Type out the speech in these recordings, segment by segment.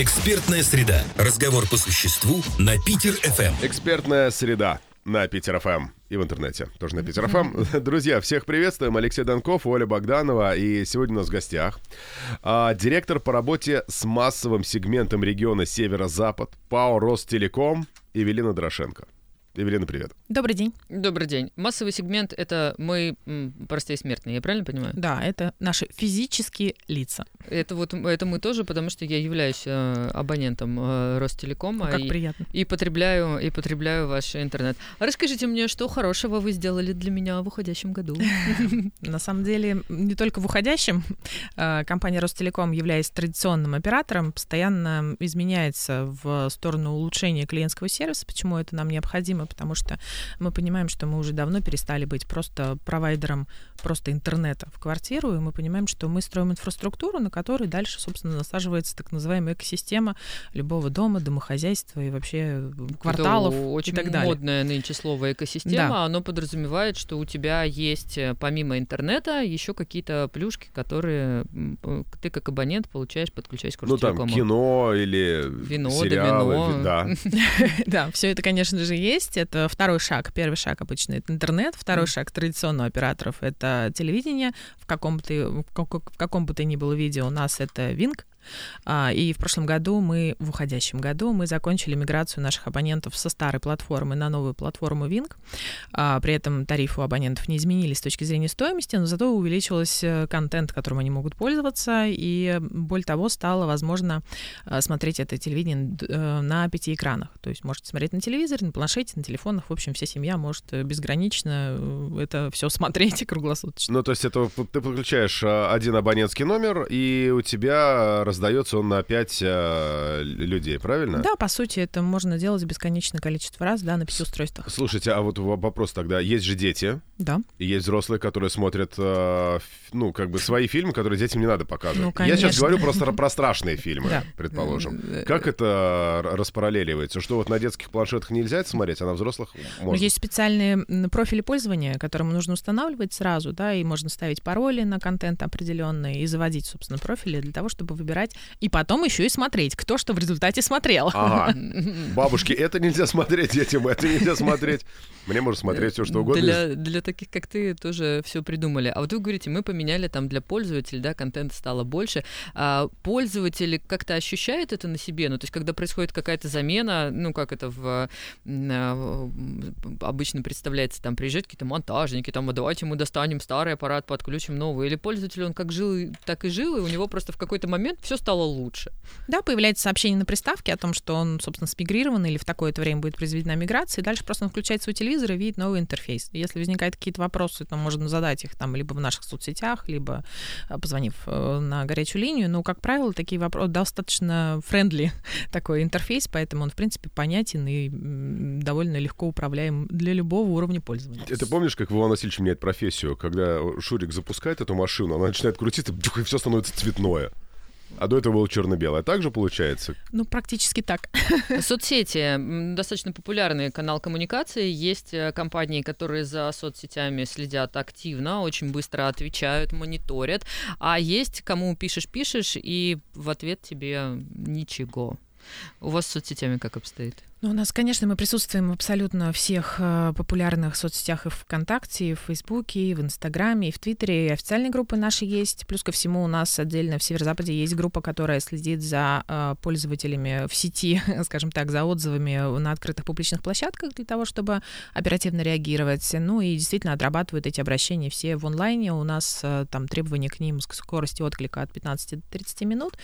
Экспертная среда. Разговор по существу на Питер FM. Экспертная среда на Питер FM и в интернете, тоже на Питер FM. Друзья, всех приветствуем. Алексей Донков, Оля Богданова. И сегодня у нас в гостях а, директор по работе с массовым сегментом региона Северо-Запад ПАО Ростелеком Евелина Дорошенко. Евелина, привет. Добрый день. Добрый день. Массовый сегмент — это мы простые смертные, я правильно понимаю? Да, это наши физические лица. Это вот это мы тоже, потому что я являюсь э, абонентом э, Ростелекома как и, приятно. и потребляю и потребляю ваш интернет. Расскажите мне, что хорошего вы сделали для меня в уходящем году? На самом деле, не только в уходящем. э, Компания Ростелеком, являясь традиционным оператором, постоянно изменяется в сторону улучшения клиентского сервиса. Почему это нам необходимо? Потому что мы понимаем, что мы уже давно перестали быть просто провайдером просто интернета в квартиру, и мы понимаем, что мы строим инфраструктуру, на которой дальше, собственно, насаживается так называемая экосистема любого дома, домохозяйства и вообще кварталов Это очень и так далее. модное нынче слово экосистема. Да. Оно подразумевает, что у тебя есть э, помимо интернета еще какие-то плюшки, которые э, ты как абонент получаешь, подключаясь к Ну там кино или Вино, сериалы. домино. Да. Да, все это, конечно же, есть. Это второй шаг. Первый шаг обычно это интернет, второй Мгм. шаг традиционных операторов это телевидение. В каком бы ты, в как- в каком бы то ни было видео у нас это Винг. А, И в прошлом году мы, в уходящем году, мы закончили миграцию наших абонентов со старой платформы на новую платформу Винг. При этом тарифы у абонентов не изменились с точки зрения стоимости, но зато увеличился контент, которым они могут пользоваться, и более того, стало возможно э, смотреть это телевидение э, на пяти экранах. То есть можете смотреть на телевизоре, на планшете, на телефонах. В общем, вся семья может э, безгранично э, это все смотреть круглосуточно. Ну, то есть это ты подключаешь а, один абонентский номер, и у тебя раздается он на пять а, л- людей, правильно? Да, по сути, это можно делать бесконечное количество раз, да, на пяти устройствах. Слушайте, а вот вопрос тогда. Есть же дети, Да. и есть взрослые, которые смотрят, ф- ну, как бы свои фильмы, которые детям не надо показывать. Ну, Я сейчас конечно. говорю просто про страшные фильмы, Да. предположим. Э, Как это р- распараллеливается? Что вот на детских планшетах нельзя это смотреть, а на взрослых Ну, можно? есть специальные профили пользования, которым нужно устанавливать сразу, да, и можно ставить пароли на контент определенный и заводить, собственно, профили для того, чтобы выбирать и потом еще и смотреть, кто что в результате смотрел. Ага. Бабушки, это нельзя смотреть, детям это нельзя смотреть. Мне можно смотреть все, что угодно. Для, для таких, как ты, тоже все придумали. А вот вы говорите, мы поменяли там для пользователей, да, контента стало больше. А пользователи как-то ощущают это на себе? Ну, то есть, когда происходит какая-то замена, ну, как это в, м, обычно представляется, там приезжают какие-то монтажники, там, а давайте мы достанем старый аппарат, подключим новый. Или пользователь, он как жил, и- так и жил, и у него просто в какой-то момент все стало лучше. Да, появляется сообщение на приставке о том, что он, собственно, смигрирован или в такое-то время будет произведена миграция, и дальше просто он включает свой телевизор и видит новый интерфейс. Если возникают какие-то вопросы, то можно задать их там либо в наших соцсетях, либо э, позвонив э, на горячую линию. Но, как правило, такие вопросы достаточно friendly такой интерфейс, поэтому он, в принципе, понятен и довольно легко управляем для любого уровня пользования. Это помнишь, как Иван Васильевич меняет профессию? Когда Шурик запускает эту машину, она начинает крутиться, и все становится цветное. А до этого было черно-белое. Так же получается? Ну, практически так. Соцсети достаточно популярный канал коммуникации. Есть э, компании, которые за соцсетями следят активно, очень быстро отвечают, мониторят. А есть, кому пишешь-пишешь, и в ответ тебе ничего. У вас с соцсетями как обстоит? Ну, у нас, конечно, мы присутствуем в абсолютно всех э, популярных соцсетях и ВКонтакте, и в Фейсбуке, и в Инстаграме, и в Твиттере, и официальные группы наши есть. Плюс ко всему у нас отдельно в Северо-Западе есть группа, которая следит за э, пользователями в сети, скажем так, за отзывами на открытых публичных площадках для того, чтобы оперативно реагировать. Ну и действительно отрабатывают эти обращения все в онлайне. У нас э, там требования к ним к скорости отклика от 15 до 30 минут.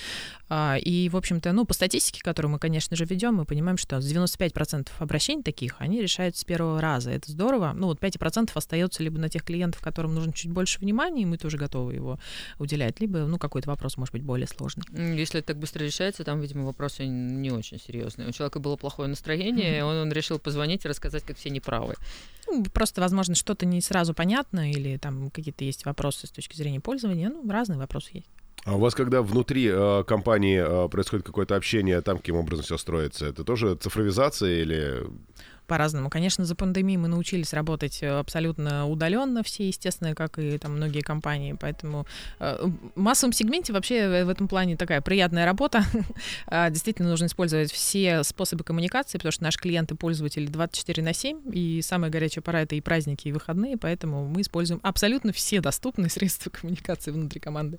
А, И, в общем-то, ну, по статистике, которую мы, конечно же, ведем, мы понимаем, что с 95% обращений таких, они решаются с первого раза. Это здорово. Ну, вот 5% остается либо на тех клиентов, которым нужно чуть больше внимания, и мы тоже готовы его уделять, либо, ну, какой-то вопрос может быть более сложный. Если это так быстро решается, там, видимо, вопросы не очень серьезные. У человека было плохое настроение, и он, он решил позвонить и рассказать, как все неправы. Ну, просто, возможно, что-то не сразу понятно, или там какие-то есть вопросы с точки зрения пользования. Ну, разные вопросы есть. А у вас, когда внутри э, компании э, происходит какое-то общение, там каким образом все строится? Это тоже цифровизация или по-разному. Конечно, за пандемией мы научились работать э, абсолютно удаленно все, естественно, как и там многие компании. Поэтому э, в массовом сегменте вообще в этом плане такая приятная работа. А, действительно нужно использовать все способы коммуникации, потому что наши клиенты пользователи 24 на 7, и самая горячая пора это и праздники, и выходные, поэтому мы используем абсолютно все доступные средства коммуникации внутри команды.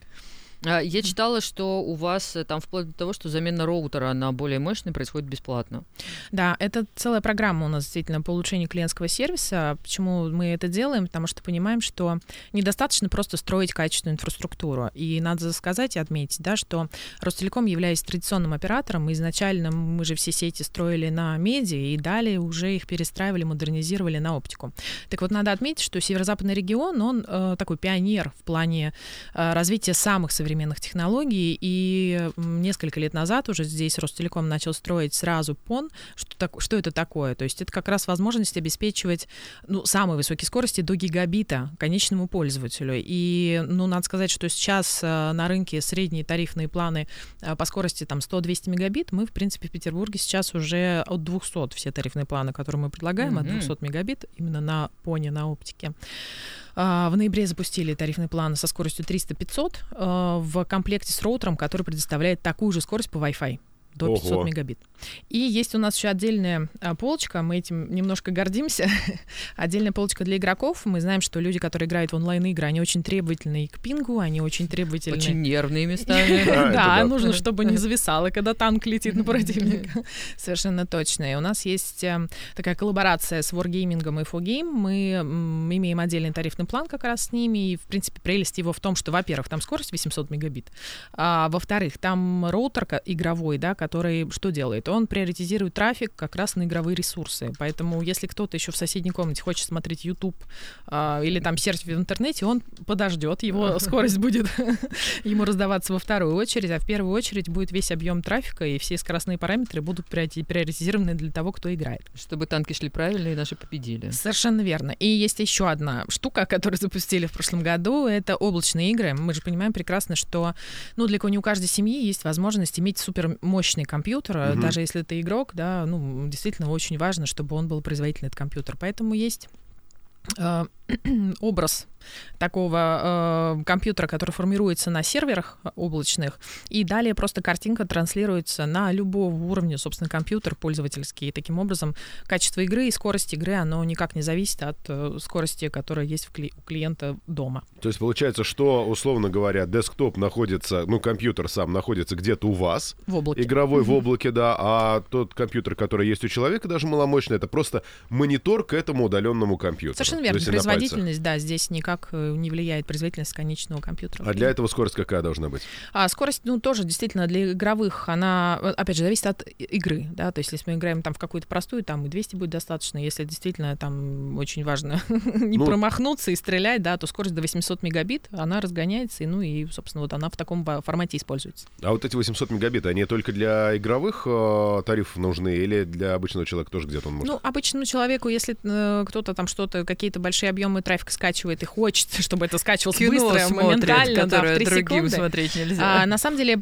А, я читала, что у вас э, там вплоть до того, что замена роутера на более мощный происходит бесплатно. Да, это целая программа у нас действительно по улучшению клиентского сервиса. Почему мы это делаем? Потому что понимаем, что недостаточно просто строить качественную инфраструктуру. И надо сказать и отметить, да, что Ростелеком, являясь традиционным оператором, изначально мы же все сети строили на меди, и далее уже их перестраивали, модернизировали на оптику. Так вот, надо отметить, что северо-западный регион, он э, такой пионер в плане э, развития самых современных современных технологий, и несколько лет назад уже здесь Ростелеком начал строить сразу ПОН. Что, так, что это такое? То есть это как раз возможность обеспечивать ну, самые высокие скорости до гигабита конечному пользователю. И, ну, надо сказать, что сейчас э, на рынке средние тарифные планы э, по скорости там 100-200 мегабит, мы, в принципе, в Петербурге сейчас уже от 200 все тарифные планы, которые мы предлагаем, mm-hmm. от 200 мегабит именно на поне, на оптике. А, в ноябре запустили тарифный план со скоростью 300-500 а, в комплекте с роутером, который предоставляет такую же скорость по Wi-Fi до 500 Ого. мегабит. И есть у нас еще отдельная а, полочка, мы этим немножко гордимся. отдельная полочка для игроков. Мы знаем, что люди, которые играют в онлайн-игры, они очень требовательны к пингу, они очень требовательны... Очень нервные местами. Да, нужно, чтобы не зависало, когда танк летит на противника. Совершенно точно. И у нас есть эм, такая коллаборация с Wargaming и Fogame. Мы имеем отдельный тарифный план как раз с ними. И, в принципе, прелесть его в том, что, во-первых, там скорость 800 мегабит, а во-вторых, там роутер игровой, да, который что делает? Он приоритизирует трафик как раз на игровые ресурсы. Поэтому если кто-то еще в соседней комнате хочет смотреть YouTube а, или там серфить в интернете, он подождет, его скорость будет ему раздаваться во вторую очередь, а в первую очередь будет весь объем трафика и все скоростные параметры будут приоритизированы для того, кто играет. Чтобы танки шли правильно и наши победили. Совершенно верно. И есть еще одна штука, которую запустили в прошлом году, это облачные игры. Мы же понимаем прекрасно, что ну, далеко не у каждой семьи есть возможность иметь супер мощный мощный компьютер, угу. даже если это игрок, да, ну, действительно очень важно, чтобы он был производительный, этот компьютер. Поэтому есть образ такого э, компьютера, который формируется на серверах облачных, и далее просто картинка транслируется на любого уровня, собственно, компьютер пользовательский. И таким образом качество игры и скорость игры, оно никак не зависит от э, скорости, которая есть кли- у клиента дома. То есть получается, что, условно говоря, десктоп находится, ну, компьютер сам находится где-то у вас. В облаке. Игровой mm-hmm. в облаке, да, а тот компьютер, который есть у человека, даже маломощный, это просто монитор к этому удаленному компьютеру. Совершенно верно. Производительность, да, здесь никак э, не влияет производительность конечного компьютера. А для этого скорость какая должна быть? А скорость, ну, тоже действительно для игровых, она, э, опять же, зависит от игры, да, то есть если мы играем там в какую-то простую, там и 200 будет достаточно, если действительно там очень важно не ну, промахнуться и стрелять, да, то скорость до 800 мегабит, она разгоняется, и, ну, и, собственно, вот она в таком формате используется. А вот эти 800 мегабит, они только для игровых э, тарифов нужны или для обычного человека тоже где-то он может? Ну, обычному человеку, если э, кто-то там что-то, какие-то большие объемы трафика скачивает и хочет хочется, чтобы это скачивалось Кино быстро, смотрят, моментально, да, в 3 другим секунды. смотреть нельзя. А, на самом деле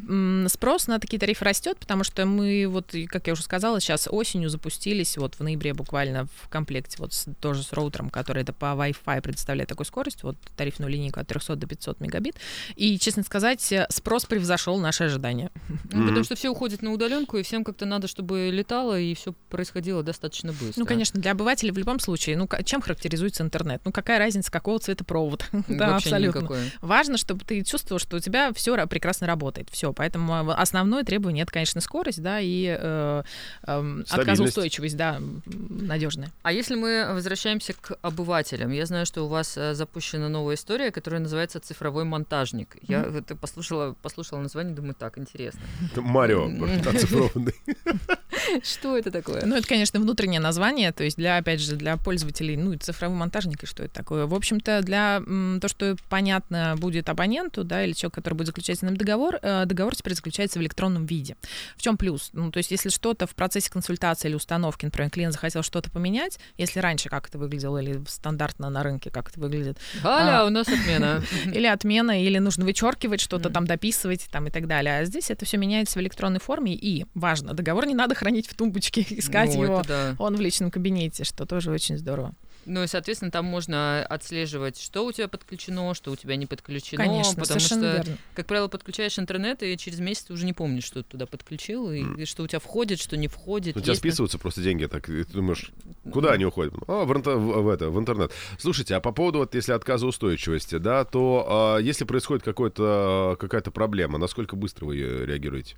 спрос на такие тарифы растет, потому что мы, вот, как я уже сказала, сейчас осенью запустились, вот в ноябре буквально в комплекте, вот с, тоже с роутером, который это по Wi-Fi предоставляет такую скорость, вот тарифную линейку от 300 до 500 мегабит. И, честно сказать, спрос превзошел наши ожидания. Ну, mm-hmm. Потому что все уходят на удаленку, и всем как-то надо, чтобы летало, и все происходило достаточно быстро. Ну, конечно, для обывателей в любом случае, ну, чем характеризуется интернет? Ну, какая разница, какого цвета провод? да, абсолютно. Никакое. Важно, чтобы ты чувствовал, что у тебя все прекрасно работает. Все. Поэтому а, основное требование это, конечно, скорость, да, и э, э, отказоустойчивость, да, надежная. А если мы возвращаемся к обывателям, я знаю, что у вас э, запущена новая история, которая называется цифровой монтажник. Я mm-hmm. это послушала, послушала название, думаю, так интересно. Марио оцифрованный. Что это такое? Ну, это, конечно, внутреннее название, то есть для, опять же, для пользователей, ну, и цифровым монтажника, что это такое. В общем-то, для то, что понятно будет абоненту, да, или человек, который будет заключать с ним договор, э, договор теперь заключается в электронном виде. В чем плюс? Ну, то есть если что-то в процессе консультации или установки, например, клиент захотел что-то поменять, если раньше как это выглядело, или стандартно на рынке как это выглядит, Галя, А. у нас отмена. или отмена, или нужно вычеркивать что-то там, дописывать там и так далее. А здесь это все меняется в электронной форме, и важно, договор не надо хранить в тумбочке, искать Ну, его да. он в личном кабинете, что тоже очень здорово. Ну и, соответственно, там можно отслеживать, что у тебя подключено, что у тебя не подключено. Конечно, потому совершенно что, верно. как правило, подключаешь интернет, и через месяц ты уже не помнишь, что ты туда подключил, и, и что у тебя входит, что не входит. У тебя на- списываются просто деньги, так и ты думаешь, куда они уходят? А, в, в- в это, в интернет. Слушайте, а по поводу, вот, если отказоустойчивости, да, то а, если происходит какая-то проблема, насколько быстро вы реагируете?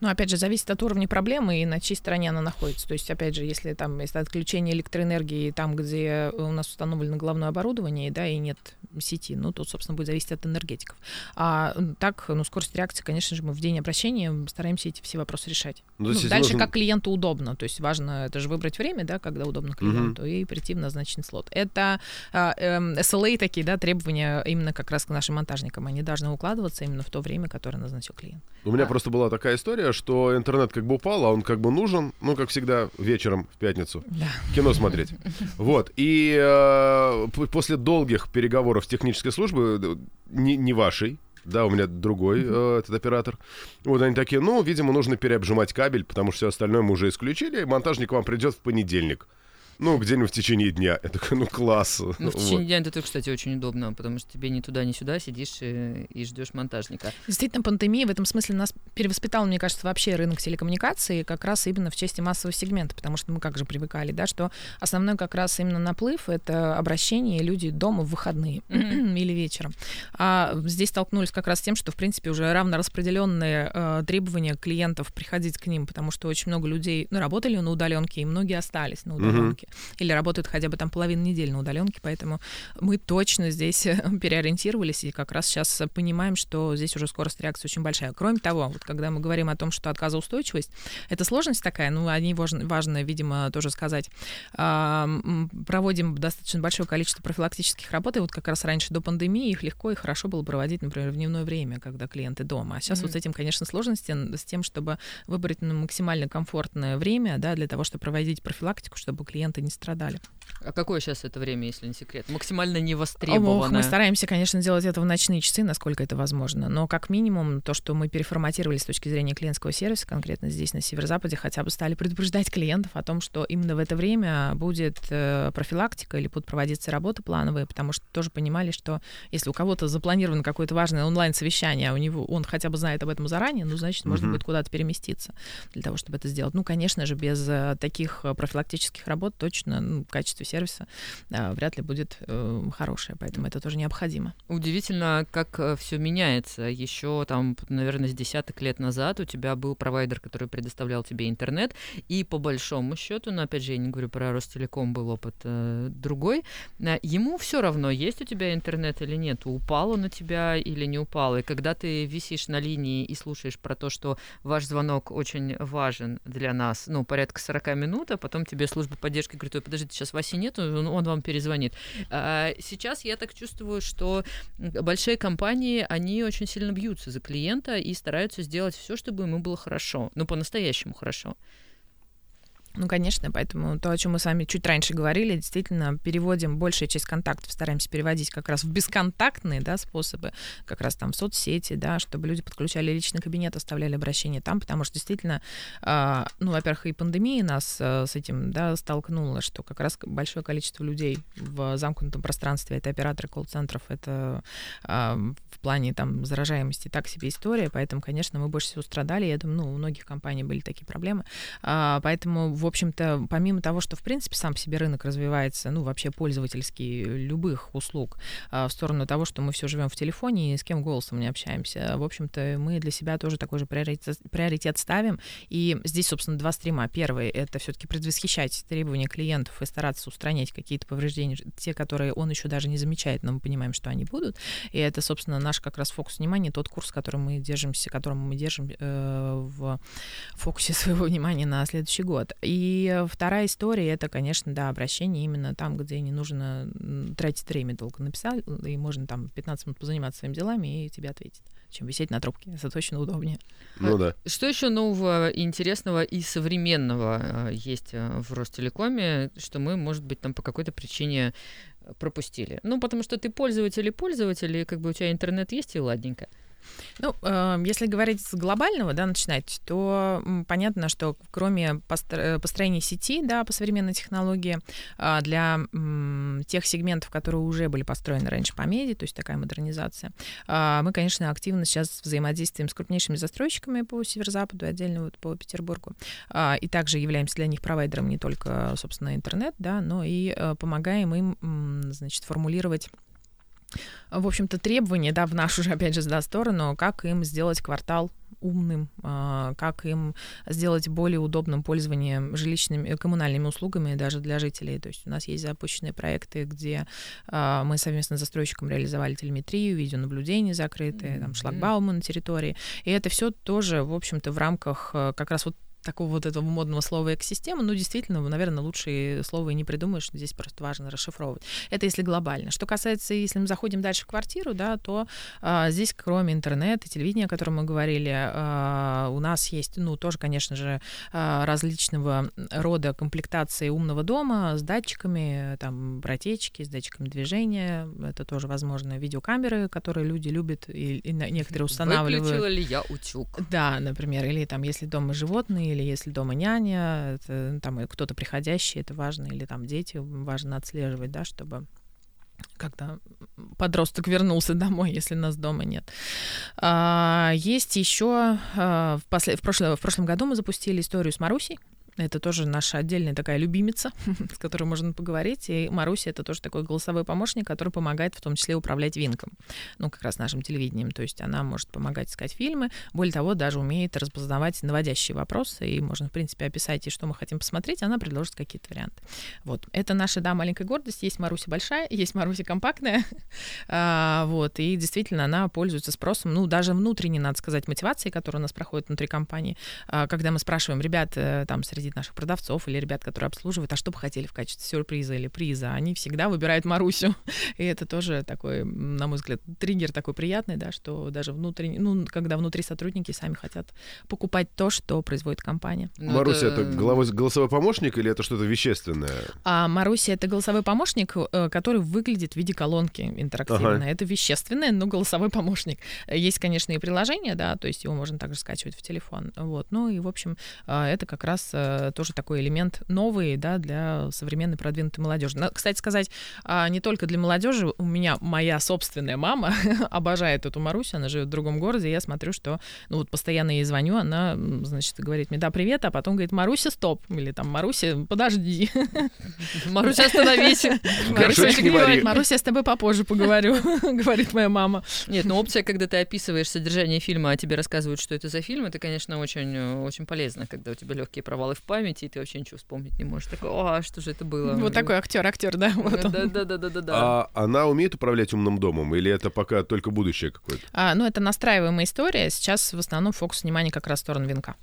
Ну, опять же, зависит от уровня проблемы и на чьей стороне она находится. То есть, опять же, если там есть отключение электроэнергии там, где у нас установлено головное оборудование, да, и нет сети, ну, тут, собственно, будет зависеть от энергетиков. А так, ну, скорость реакции, конечно же, мы в день обращения стараемся эти все вопросы решать. Ну, Ну, если дальше нужен- как клиенту удобно. То есть важно это же выбрать время, да, когда удобно клиенту, и прийти в назначенный слот. Это а, эм, SLA такие, да, требования именно как раз к нашим монтажникам. Они должны укладываться именно в то время, которое назначил клиент. У меня А. просто была такая история, что интернет как бы упал, а он как бы нужен, ну, как всегда, вечером в пятницу. Да. кино смотреть. Вот. И э, после долгих переговоров технической службой, э, не, не вашей, да, у меня другой э, этот оператор. Вот они такие, ну, видимо, нужно переобжимать кабель, потому что все остальное мы уже исключили. Монтажник вам придет в понедельник. Ну, где-нибудь в течение дня. Я такой, ну, класс. Ну, в Вот. течение дня это тоже, кстати, очень удобно, потому что тебе ни туда, ни сюда сидишь и, и ждешь монтажника. Действительно, пандемия в этом смысле нас перевоспитала, мне кажется, вообще рынок телекоммуникаций как раз именно в части массового сегмента, потому что мы как же привыкали, да, что основной как раз именно наплыв — это обращение люди дома в выходные или вечером. А здесь столкнулись как раз с тем, что, в принципе, уже равно распределенные э, требования клиентов приходить к ним, потому что очень много людей ну, работали на удаленке, и многие остались на Мгм. Удаленке. Или работают хотя бы там половину недели на удаленке, поэтому мы точно здесь э, переориентировались и как раз сейчас понимаем, что здесь уже скорость реакции очень большая. Кроме того, вот когда мы говорим о том, что отказоустойчивость, это сложность такая, ну, о ней важно, важно, видимо, тоже сказать. А, проводим достаточно большое количество профилактических работ, и вот как раз раньше до пандемии их легко и хорошо было проводить, например, в дневное время, когда клиенты дома. А сейчас Мгм. вот с этим, конечно, сложности с тем, чтобы выбрать ну, максимально комфортное время, да, для того, чтобы проводить профилактику, чтобы клиенты не страдали. А какое сейчас это время, если не секрет? Максимально Ох, невостребованное. мы стараемся, конечно, делать это в ночные часы, насколько это возможно. Но как минимум то, что мы переформатировали с точки зрения клиентского сервиса, конкретно здесь на Северо-Западе, хотя бы стали предупреждать клиентов о том, что именно в это время будет э, профилактика или будут проводиться работы плановые, потому что тоже понимали, что если у кого-то запланировано какое-то важное онлайн-совещание, а у него он хотя бы знает об этом заранее, ну, значит, можно Мгм. будет куда-то переместиться для того, чтобы это сделать. Ну, конечно же, без э, таких э, профилактических работ точно ну, качество сервиса э, вряд ли будет э, хорошее, поэтому это тоже необходимо. Удивительно, как все меняется. Еще там, наверное, с десяток лет назад у тебя был провайдер, который предоставлял тебе интернет, и по большому счету, но опять же, я не говорю про Ростелеком, был опыт э, другой, э, ему все равно, есть у тебя интернет или нет, упал он у тебя или не упал. И когда ты висишь на линии и слушаешь про то, что ваш звонок очень важен для нас, ну, порядка 40 минут, а потом тебе служба поддержки говорит, ой, подождите, сейчас Васи нету, он вам перезвонит. А, Сейчас я так чувствую, что большие компании, они очень сильно бьются за клиента и стараются сделать все, чтобы ему было хорошо. Ну, по-настоящему хорошо. Ну, конечно, поэтому то, о чем мы с вами чуть раньше говорили, действительно, переводим большая часть контактов, стараемся переводить как раз в бесконтактные да, способы, как раз там в соцсети, да, чтобы люди подключали личный кабинет, оставляли обращение там, потому что действительно, а, ну, во-первых, и пандемия нас а, с этим да, столкнула, что как раз большое количество людей в замкнутом пространстве, это операторы колл-центров, это а, в плане там заражаемости так себе история, поэтому, конечно, мы больше всего страдали, я думаю, ну, у многих компаний были такие проблемы, а, поэтому в общем-то, помимо того, что, в принципе, сам по себе рынок развивается, ну, вообще пользовательский любых услуг, а, в сторону того, что мы все живем в телефоне и с кем голосом не общаемся, в общем-то, мы для себя тоже такой же приоритет, приоритет ставим. И здесь, собственно, два стрима. Первый — это все таки предвосхищать требования клиентов и стараться устранять какие-то повреждения, те, которые он еще даже не замечает, но мы понимаем, что они будут. И это, собственно, наш как раз фокус внимания, тот курс, который мы держимся, которым мы держим э, в фокусе своего внимания на следующий год. Вторая история это, конечно, да, обращение именно там, где не нужно тратить время долго написал, и можно там 15 минут позаниматься своими делами, и тебе ответить чем висеть на трубке. Это точно удобнее. Ну да. Что еще нового, интересного и современного э, есть э, в Ростелекоме, что мы, может быть, там по какой-то причине пропустили? Ну, потому что ты пользователь и пользователь, и как бы у тебя интернет есть, и ладненько. Ну, э, если говорить с глобального, да, начинать, то понятно, что кроме постро- построения сети, да, по современной технологии, э, для тех сегментов, которые уже были построены раньше по меди, то есть такая модернизация, э, мы, конечно, активно сейчас взаимодействуем с крупнейшими застройщиками по северо-западу, отдельно вот по Петербургу, э, и также являемся для них провайдером не только, собственно, интернет, да, но и э, помогаем им, значит, формулировать в общем-то, требования, да, в нашу же, опять же, да, сторону, как им сделать квартал умным, а, как им сделать более удобным пользование жилищными, э, коммунальными услугами даже для жителей. То есть у нас есть запущенные проекты, где а, мы совместно с застройщиком реализовали телеметрию, видеонаблюдение закрытые, там, шлагбаумы на территории. И это все тоже, в общем-то, в рамках э, как раз вот такого вот этого модного слова экосистема, ну, действительно, наверное, лучшие слова и не придумаешь, здесь просто важно расшифровывать. Это если глобально. Что касается, если мы заходим дальше в квартиру, да, то а, здесь, кроме интернета, телевидения, о котором мы говорили, а, у нас есть, ну, тоже, конечно же, а, различного рода комплектации умного дома с датчиками, там, протечки, с датчиками движения, это тоже возможно, видеокамеры, которые люди любят и, и некоторые устанавливают. Выключила ли я утюг? Да, например, или там, если дома животные, или если дома няня, это, ну, там кто-то приходящий, это важно, или там дети, важно отслеживать, да, чтобы когда подросток вернулся домой, если нас дома нет. А, есть еще а, в, после, в, прошлом, в прошлом году мы запустили историю с Марусей. Это тоже наша отдельная такая любимица, с которой можно поговорить. И Маруся — это тоже такой голосовой помощник, который помогает в том числе управлять Винком. Ну, как раз нашим телевидением. То есть она может помогать искать фильмы. Более того, даже умеет распознавать наводящие вопросы. И можно, в принципе, описать, и что мы хотим посмотреть. Она предложит какие-то варианты. Вот. Это наша, да, маленькая гордость. Есть Маруся большая, есть Маруся компактная. а, вот. И действительно, она пользуется спросом. Ну, даже внутренне, надо сказать, мотивации, которая у нас проходит внутри компании. А, когда мы спрашиваем ребят, э, там, среди среди наших продавцов или ребят, которые обслуживают, а что бы хотели в качестве сюрприза или приза, они всегда выбирают Марусю. И это тоже такой, на мой взгляд, триггер такой приятный, да, что даже внутренне, ну, когда внутри сотрудники сами хотят покупать то, что производит компания. Ну, Маруся это, это голосовой помощник или это что-то вещественное? А Маруся это голосовой помощник, э, который выглядит в виде колонки интерактивно. Ага. Это вещественное, но голосовой помощник. Есть, конечно, и приложение, да, то есть его можно также скачивать в телефон. Вот. Ну и, в общем, э, это как раз Э, тоже такой элемент новый, да, для современной продвинутой молодежи. Но, кстати сказать, а, не только для молодежи, у меня моя собственная мама обожает эту Марусю, она живет в другом городе, и я смотрю, что, ну вот постоянно ей звоню, она, значит, говорит мне, да, привет, а потом говорит, Маруся, стоп, или там, Маруся, подожди. Маруся, остановись. Маруся, я с тобой попозже поговорю, говорит моя мама. Нет, ну опция, когда ты описываешь содержание фильма, а тебе рассказывают, что это за фильм, это, конечно, очень, очень полезно, когда у тебя легкие провалы в памяти, и ты вообще ничего вспомнить не можешь. Такой, а что же это было? Вот такой актер, актер, да. Вот да, да, да, да, да, да. А она умеет управлять умным домом, или это пока только будущее какое-то? А, ну, это настраиваемая история. Сейчас в основном фокус внимания как раз в сторону венка.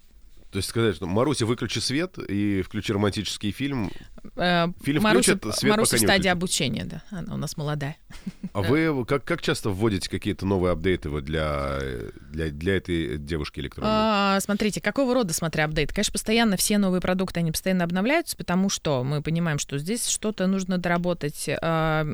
То есть сказать, что Маруся, выключи свет и включи романтический фильм. Э, фильм Маруся, включат, свет Маруся пока в стадии обучения, да. Она у нас молодая. А вы как, как часто вводите какие-то новые апдейты вот для, для, для этой девушки электронной? А, смотрите, какого рода, смотря апдейт? Конечно, постоянно все новые продукты, они постоянно обновляются, потому что мы понимаем, что здесь что-то нужно доработать, а,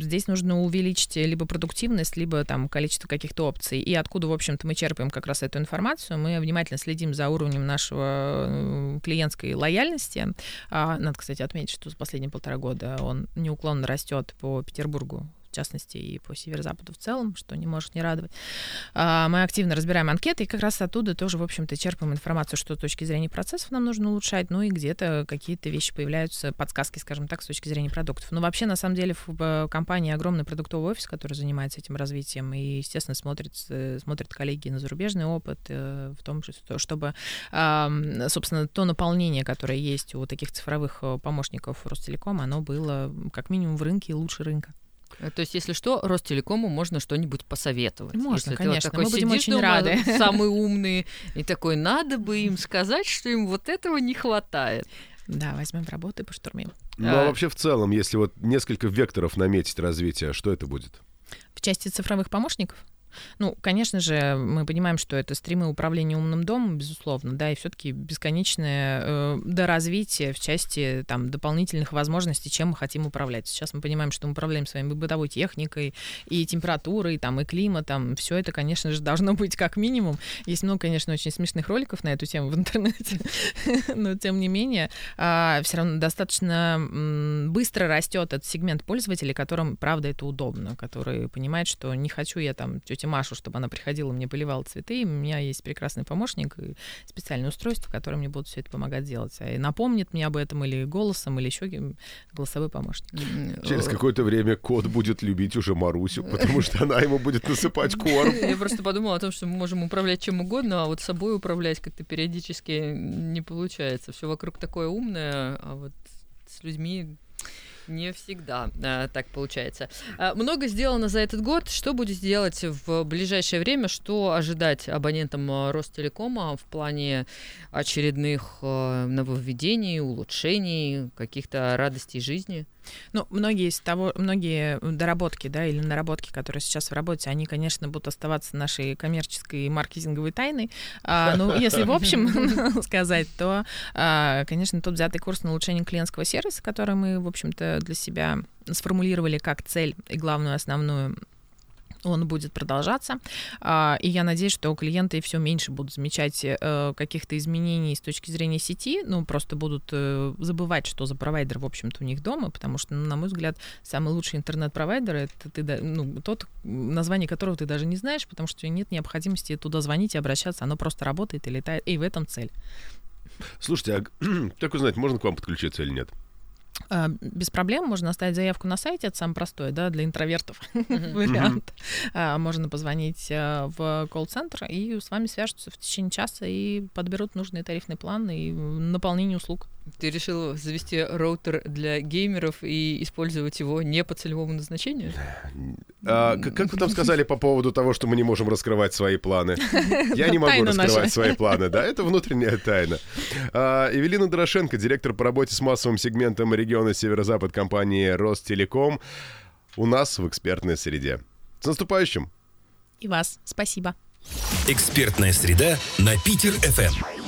здесь нужно увеличить либо продуктивность, либо там количество каких-то опций. И откуда, в общем-то, мы черпаем как раз эту информацию, мы внимательно следим за уровнем нашего клиентской лояльности. А, надо, кстати, отметить, что за последние полтора года он неуклонно растет по Петербургу в частности, и по северо-западу в целом, что не может не радовать. А, мы активно разбираем анкеты, и как раз оттуда тоже, в общем-то, черпаем информацию, что с точки зрения процессов нам нужно улучшать, ну и где-то какие-то вещи появляются, подсказки, скажем так, с точки зрения продуктов. Но вообще, на самом деле, в компании огромный продуктовый офис, который занимается этим развитием, и, естественно, смотрит, смотрят коллеги на зарубежный опыт, э, в том, чтобы, собственно, то наполнение, которое есть у таких цифровых э, помощников Ростелекома, оно было как минимум в рынке лучше рынка. Э, то есть, если что, Ростелекому можно что-нибудь посоветовать. Можно, если конечно. Ты вот такой Мы будем очень дома, рады. Самый умный и такой, надо бы им сказать, что им вот этого не хватает. Да, возьмем в работу и поштурмим. Ну а вообще в целом, если вот несколько векторов наметить развитие, что это будет? В части цифровых помощников? Ну, конечно же, мы понимаем, что это стримы управления умным домом, безусловно, да, и все-таки бесконечное э, доразвитие в части там дополнительных возможностей, чем мы хотим управлять. Сейчас мы понимаем, что мы управляем своей бытовой техникой и температурой, там, и климатом. Все это, конечно же, должно быть как минимум. Есть много, конечно, очень смешных роликов на эту тему в интернете, но тем не менее, э, все равно достаточно э, быстро растет этот сегмент пользователей, которым, правда, это удобно, который понимает, что не хочу я там тетя тете Машу, чтобы она приходила, мне поливала цветы. У меня есть прекрасный помощник и специальное устройство, которое мне будут все это помогать делать. И напомнит мне об этом или голосом, или еще голосовой помощник. Через какое-то время кот будет любить уже Марусю, потому что она ему будет насыпать корм. Я просто подумала о том, что мы можем управлять чем угодно, а вот собой управлять как-то периодически не получается. Все вокруг такое умное, а вот с людьми не всегда а, так получается. А, много сделано за этот год. Что будет делать в ближайшее время? Что ожидать абонентам а, Ростелекома в плане очередных а, нововведений, улучшений, каких-то радостей жизни? Ну, многие из того, многие доработки, да, или наработки, которые сейчас в работе, они, конечно, будут оставаться нашей коммерческой и маркетинговой тайной. А, ну, если в общем сказать, то, а, конечно, тот взятый курс на улучшение клиентского сервиса, который мы, в общем-то, для себя сформулировали как цель и главную основную он будет продолжаться. А, и я надеюсь, что клиенты все меньше будут замечать э, каких-то изменений с точки зрения сети, ну, просто будут э, забывать, что за провайдер, в общем-то, у них дома, потому что, ну, на мой взгляд, самый лучший интернет-провайдер — это ты, ну, тот, название которого ты даже не знаешь, потому что нет необходимости туда звонить и обращаться, оно просто работает и летает, и в этом цель. Слушайте, а как узнать, можно к вам подключиться или нет? А, без проблем можно оставить заявку на сайте, это самое простое, да, для интровертов вариант. А, можно позвонить а, в колл-центр, и с вами свяжутся в течение часа и подберут нужный тарифный план и наполнение услуг. Ты решил завести роутер для геймеров и использовать его не по целевому назначению? А, как вы там сказали по поводу того, что мы не можем раскрывать свои планы? Я не могу раскрывать свои планы, да, это внутренняя тайна. Эвелина Дорошенко, директор по работе с массовым сегментом региона Северо-Запад компании Ростелеком, у нас в экспертной среде. С наступающим! И вас. Спасибо. Экспертная среда на Питер-ФМ.